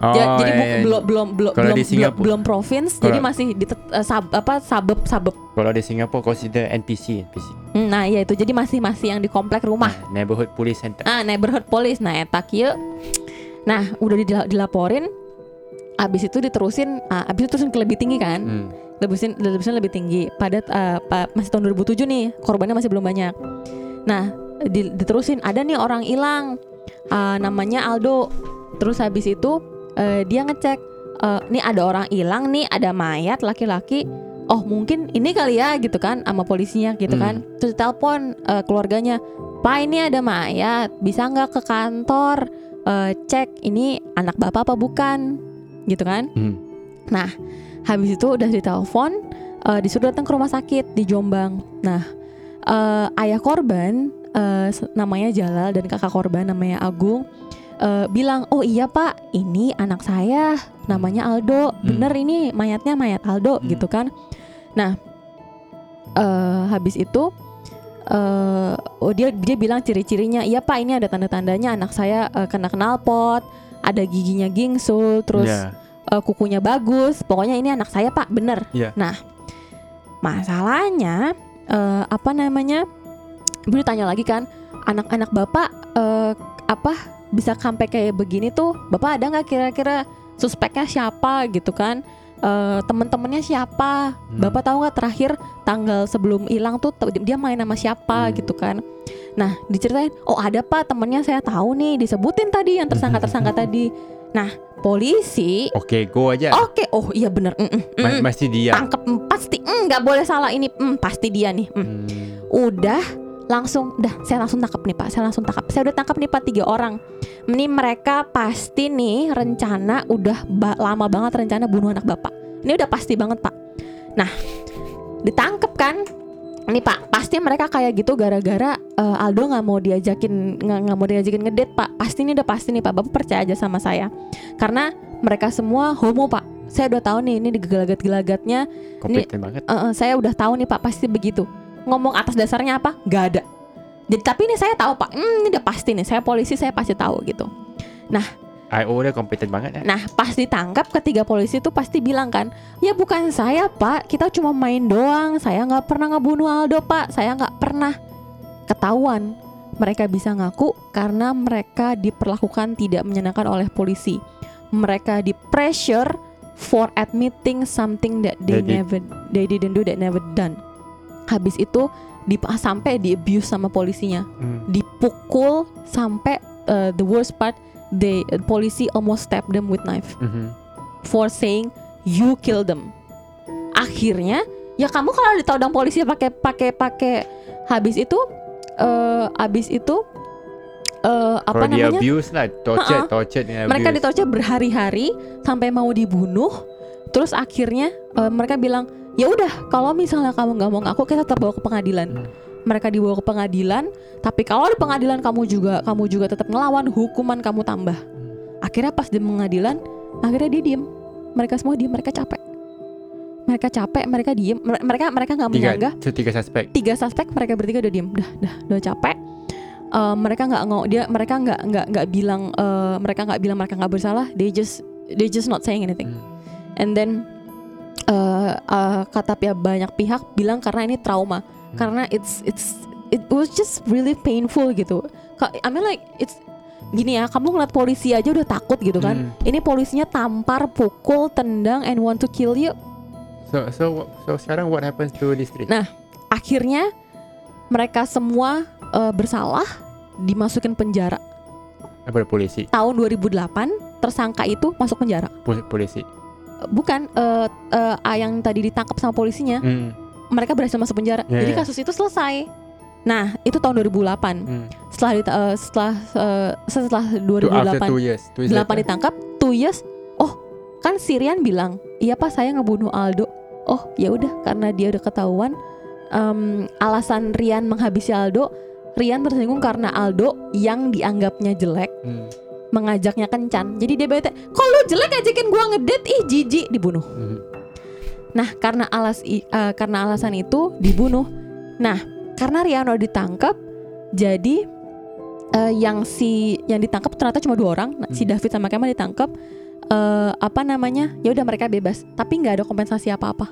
Oh, Ja- jadi bu- iya, iya. belum belum belum belum, di belum, province, Kalau- jadi masih di eh, sab, apa sabep sabep. Kalau di Singapura consider NPC, NPC. Hmm, Nah, iya itu. Jadi masih masih yang di komplek rumah. Nah, neighborhood police center. Ah, neighborhood police. Nah, eta kieu. Nah, udah dila- dilaporin. Abis itu diterusin, ah, abis itu terusin ke lebih tinggi kan? Hmm. Lebisin, lebisin lebih tinggi. Pada eh, pa- masih tahun 2007 nih, korbannya masih belum banyak. Nah, di- diterusin ada nih orang hilang, ah, namanya Aldo. Terus habis itu eh, dia ngecek, eh, nih ada orang hilang nih, ada mayat laki-laki. Oh mungkin ini kali ya gitu kan, sama polisinya gitu Hmm. kan. Terus telepon eh, keluarganya, Pak ini ada mayat, bisa nggak ke kantor eh, cek ini anak bapak apa bukan, gitu kan? Hmm. Nah, habis itu udah ditelepon, eh, disuruh datang ke rumah sakit di Jombang. Nah, eh, ayah korban s- namanya Jalal dan kakak korban namanya Agung eh, bilang oh iya pak ini anak saya namanya Aldo bener ini mayatnya mayat Aldo Hmm. gitu kan nah eh habis itu eh oh dia dia bilang ciri-cirinya iya pak ini ada tanda-tandanya anak saya eh, kena knalpot ada giginya gingsul terus Ya. eh, kukunya bagus pokoknya ini anak saya pak bener Iya. nah masalahnya eh, apa namanya ibu ditanya lagi kan anak-anak bapak eh, apa bisa sampai kayak begini tuh bapak ada nggak kira-kira suspeknya siapa gitu kan Eh, temen-temennya siapa Hmm. bapak tahu nggak terakhir tanggal sebelum hilang tuh dia main sama siapa Hmm. gitu kan nah diceritain oh ada pak temennya saya tahu nih disebutin tadi yang tersangka-tersangka tadi nah polisi Oke, go aja. Oke, oh iya bener, mm, mm, Ma- mm. Masih dia. tangkep mm, pasti, mm, nggak boleh salah ini, mm, pasti dia nih. mm. Hmm. Udah, langsung, udah, saya langsung tangkap nih pak, saya langsung tangkap, saya udah tangkap nih pak tiga orang. Ini mereka pasti nih rencana udah ba- lama banget rencana bunuh anak bapak. Ini udah pasti banget pak. Nah, ditangkep kan? Ini pak, pasti mereka kayak gitu gara-gara eh, Aldo nggak mau diajakin nggak mau diajakin ngedate pak. Pasti ini udah pasti nih pak, bapak percaya aja sama saya. Karena mereka semua homo pak. Saya udah tahu nih ini di gelagat-gelagatnya Kompeten banget. Eh, eh, saya udah tahu nih Pak pasti begitu. Ngomong atas dasarnya apa? Gak ada. Jadi tapi ini saya tahu Pak. Hmm, ini udah pasti nih. Saya polisi saya pasti tahu gitu. IO dia kompeten banget ya. Nah pas ditangkap ketiga polisi itu pasti bilang kan, ya bukan saya Pak. Kita cuma main doang. Saya nggak pernah ngebunuh Aldo Pak. Saya nggak pernah ketahuan. Mereka bisa ngaku karena mereka diperlakukan tidak menyenangkan oleh polisi. Mereka di pressure for admitting something that they, They did. never they didn't do that never done. Habis itu di, sampai di abuse sama polisinya, Hmm. dipukul sampai uh, the worst part they polisi almost stab them with knife Mhm. for saying you kill them. Akhirnya ya kamu kalau ditodong polisi pakai pakai pakai habis itu eh habis itu eh apa namanya? abuse lah, torture, Ha-ha. torture dengan mereka ditorture berhari-hari sampai mau dibunuh. Terus akhirnya eh, mereka bilang, "Ya udah, kalau misalnya kamu nggak mau ngaku, kita tetap bawa ke pengadilan." Hmm. Mereka dibawa ke pengadilan, tapi kalau di pengadilan kamu juga kamu juga tetap ngelawan, hukuman kamu tambah. Akhirnya pas di pengadilan, akhirnya dia diem. Mereka semua diem, mereka capek. Mereka capek, mereka diem. Mere- Mereka mereka nggak Tiga, menyanggah so, tiga suspek. tiga suspek mereka bertiga udah diem udah udah udah capek Eh, mereka nggak ngomong dia mereka nggak nggak nggak bilang eh, mereka nggak bilang mereka nggak bersalah they just they just not saying anything Hmm. and then eh eh, kata pihak banyak pihak bilang karena ini trauma. Karena it's it's it was just really painful gitu I mean like it's gini ya kamu ngeliat polisi aja udah takut gitu kan Hmm. ini polisinya tampar pukul tendang and want to kill you So, so, so sekarang what happens to this three? Nah. akhirnya mereka semua eh, bersalah dimasukin penjara Apa polisi? tahun 2008 tersangka itu masuk penjara Pol- Polisi. Bukan eh, ah, yang tadi ditangkap sama polisinya Hmm. Mereka berhasil masuk penjara Ya, jadi ya. kasus itu selesai nah itu tahun 2008 Hmm. setelah eh, setelah eh, setelah Two, after 2008 two years. Two years 8 later. ditangkap two years oh kan Sirian bilang iya pak saya ngebunuh Aldo oh ya udah karena dia udah ketahuan em, alasan Rian menghabisi Aldo Rian tersinggung karena Aldo yang dianggapnya jelek Hmm. mengajaknya kencan jadi dia bete kok lu jelek ajakin gua ngedate ih jijik dibunuh Hmm. Nah karena alas eh, karena alasan itu dibunuh nah karena Rian udah ditangkap jadi eh, yang si yang ditangkap ternyata cuma dua orang Nah, si Hmm. David sama Kemal ditangkap eh, apa namanya ya udah mereka bebas tapi nggak ada kompensasi apa-apa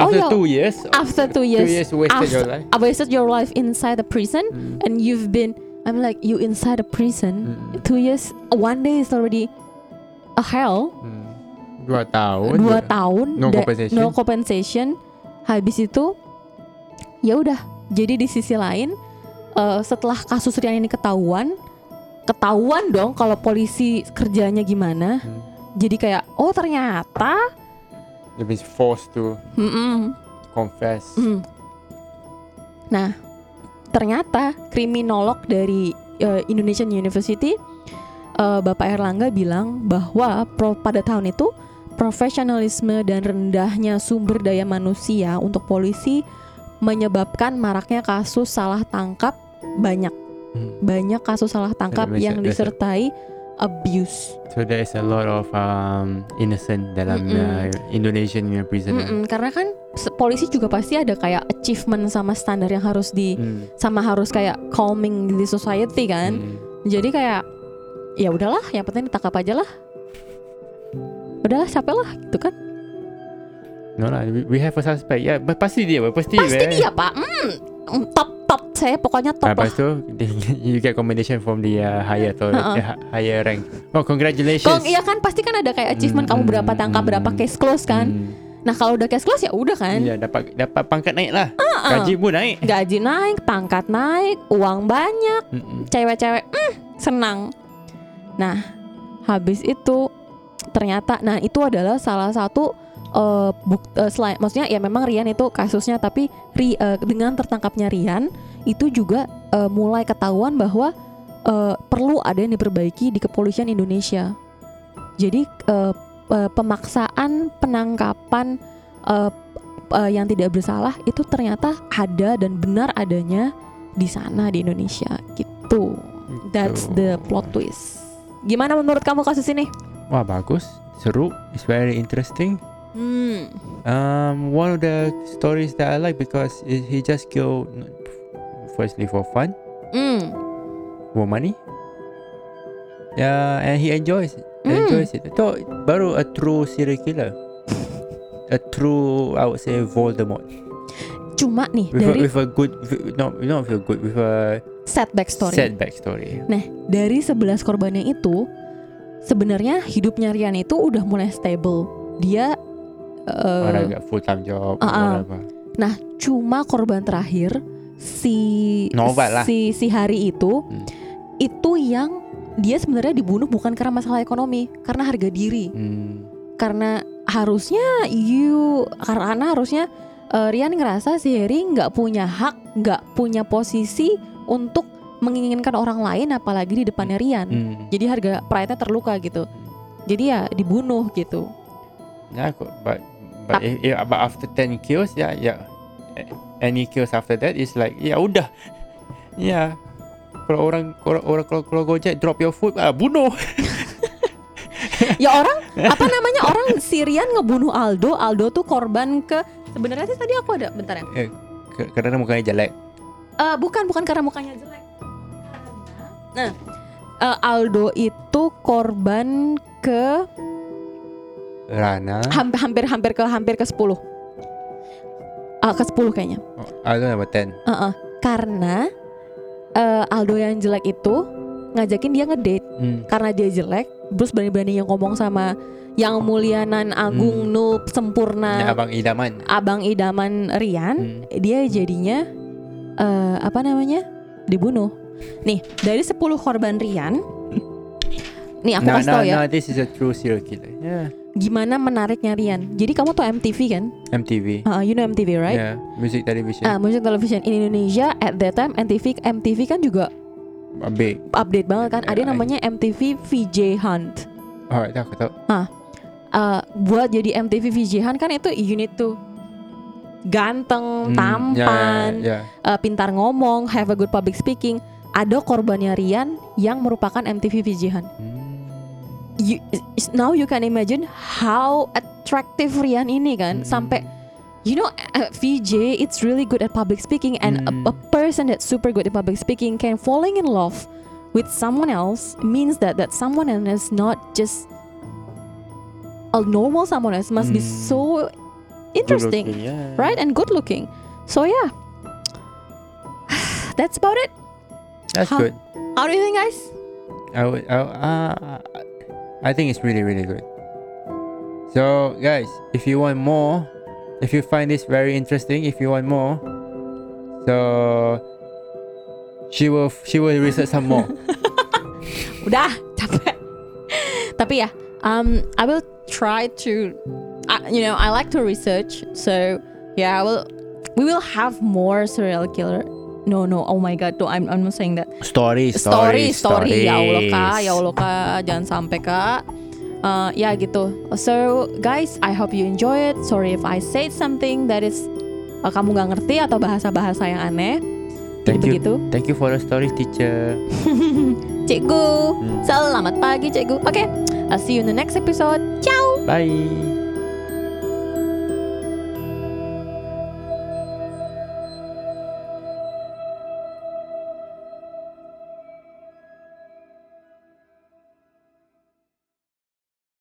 Oh, After yeah. two years. after two Two years, years wasted after- your life. I wasted your life inside the prison Hmm. and you've been I'm like you inside a prison Hmm. two years one day is already a hell Hmm. Dua tahun. dua je. tahun No compensation. no compensation habis itu ya udah jadi di sisi lain eh, setelah kasus Rian ini ketahuan ketahuan dong kalau polisi kerjanya gimana Hmm. jadi kayak oh ternyata been forced to mm-mm, confess. mm. nah ternyata kriminolog dari eh, Indonesian University eh, Bapak Erlangga bilang bahwa pro- pada tahun itu profesionalisme dan rendahnya sumber daya manusia untuk polisi menyebabkan maraknya kasus salah tangkap banyak Hmm. banyak kasus salah tangkap yang disertai abuse. So there is a lot of um, innocent dalam Mm-mm. uh, Indonesian uh, prisoner. Mm-mm, karena kan polisi juga pasti ada kayak achievement sama standar yang harus di Hmm. sama harus kayak calming di society kan. Hmm. Jadi kayak ya udahlah, yang penting ditangkap aja lah. Udahlah, capek lah gitu kan. No lah, we, have a suspect. Ya, yeah, pasti dia, pasti. Pasti eh. dia, Pak. Hmm, top top saya pokoknya top lah. Lepas tu you get commendation from the uh, higher authority, Ha-ha. uh, higher rank. Oh, congratulations. Kong, iya kan pasti kan ada kayak achievement Hmm, kamu berapa tangkap, hmm, berapa case close kan. Hmm. Nah, kalau udah case close ya udah kan. Ya, dapat dapat pangkat naik lah. Heeh. Gaji pun naik. Gaji naik, pangkat naik, uang banyak, cewek-cewek mm, senang. Nah, habis itu ternyata nah itu adalah salah satu eh, buk- eh, selain maksudnya ya memang Rian itu kasusnya tapi Ri, eh, dengan tertangkapnya Rian itu juga eh, mulai ketahuan bahwa eh, perlu ada yang diperbaiki di kepolisian Indonesia. Jadi eh, eh, pemaksaan penangkapan eh, eh, yang tidak bersalah itu ternyata ada dan benar adanya di sana di Indonesia gitu. That's the plot twist. Gimana menurut kamu kasus ini? Wah, bagus. Seru. It's very interesting. Hmm. Um, one of the stories that I like because it, he just go firstly for fun, Hmm. for money. Yeah, and he enjoys it. Mm. Enjoys it. Itu baru a true serial killer. a true, I would say, Voldemort. Cuma nih With, a, dari with a good, with, not not with a good, with a setback story. sad backstory. Nah, dari 11 korbannya itu sebenarnya hidupnya Rian itu udah mulai stable. Dia eh, Orang agak full time job, uh-uh. whatever. nah cuma korban terakhir si Nobat lah. si si hari itu Hmm. itu yang dia sebenarnya dibunuh bukan karena masalah ekonomi, karena harga diri. Hmm. Karena harusnya you karena harusnya eh, Rian ngerasa si Harry nggak punya hak, nggak punya posisi untuk menginginkan orang lain apalagi di depannya Rian. Hmm. Jadi harga pride-nya terluka gitu. Jadi ya dibunuh gitu. Yeah, aku- but but, Tap- if, if, but after 10 kills, yeah, yeah. A- Any kills after that is like, ya udah. Ya. Kalau orang kalau orang kalau, kalau Gojek drop your food, ah, bunuh. Ya orang apa namanya orang Sirian ngebunuh Aldo, Aldo tuh korban ke sebenarnya sih tadi aku ada bentar ya. Ke- Karena mukanya jelek. Eh, bukan bukan karena mukanya jelek. Nah, eh, Aldo itu korban ke Rana. hampir hampir ke hampir ke 10. Ah, ke 10 kayaknya. Oh, Aldo number 10. Heeh. Karena eh, Aldo yang jelek itu ngajakin dia ngedate Hmm. karena dia jelek, terus berani-beraninya ngomong sama yang mulianan agung Hmm. noob sempurna Ya, abang idaman. abang idaman Rian, Hmm. dia jadinya eh, apa namanya dibunuh. Nih dari 10 korban Rian, nih aku Nah, kasih tau ya nah, this is a true serial killer. Yeah. gimana menariknya Rian. Jadi kamu tuh MTV kan? MTV. Uh, you know MTV right? Yeah, music television. Ah, music television in Indonesia at that time MTV MTV kan juga big. update banget kan. Ada Yeah, yang namanya MTV VJ Hunt. Oh, itu aku tahu. Uh, buat jadi MTV VJ Hunt kan itu unit tuh ganteng, Hmm, tampan, Ya, ya, uh, pintar ngomong, have a good public speaking. Ada korbannya Rian yang merupakan MTV ya. Hmm. You, now you can imagine how attractive Rian ini kan Hmm. sampai you know uh, VJ it's really good at public speaking and Hmm. a, a person that's super good at public speaking can falling in love with someone else means that that someone else is not just a normal someone else must be Hmm. so Good interesting looking, yeah. right and good looking so yeah that's about it That's How- good. how do you think guys I would, I, uh, I think it's really, really good. So, guys, if you want more, if you find this very interesting, if you want more, so she will, she will research some more. udah capek tapi ya um I will try to uh, you know I like to research so yeah I will we will have more serial killer no no oh my god no, I'm I'm not saying that story, story story, story ya Allah kak ya Allah kak jangan sampai kak Uh, ya gitu so guys I hope you enjoy it sorry if I said something that is uh, kamu nggak ngerti atau bahasa-bahasa yang aneh Thank you. begitu. Thank you for the story, teacher. Cikgu. Hmm. Selamat pagi, Cikgu. Oke, I'll see you in the next episode. Ciao. Bye.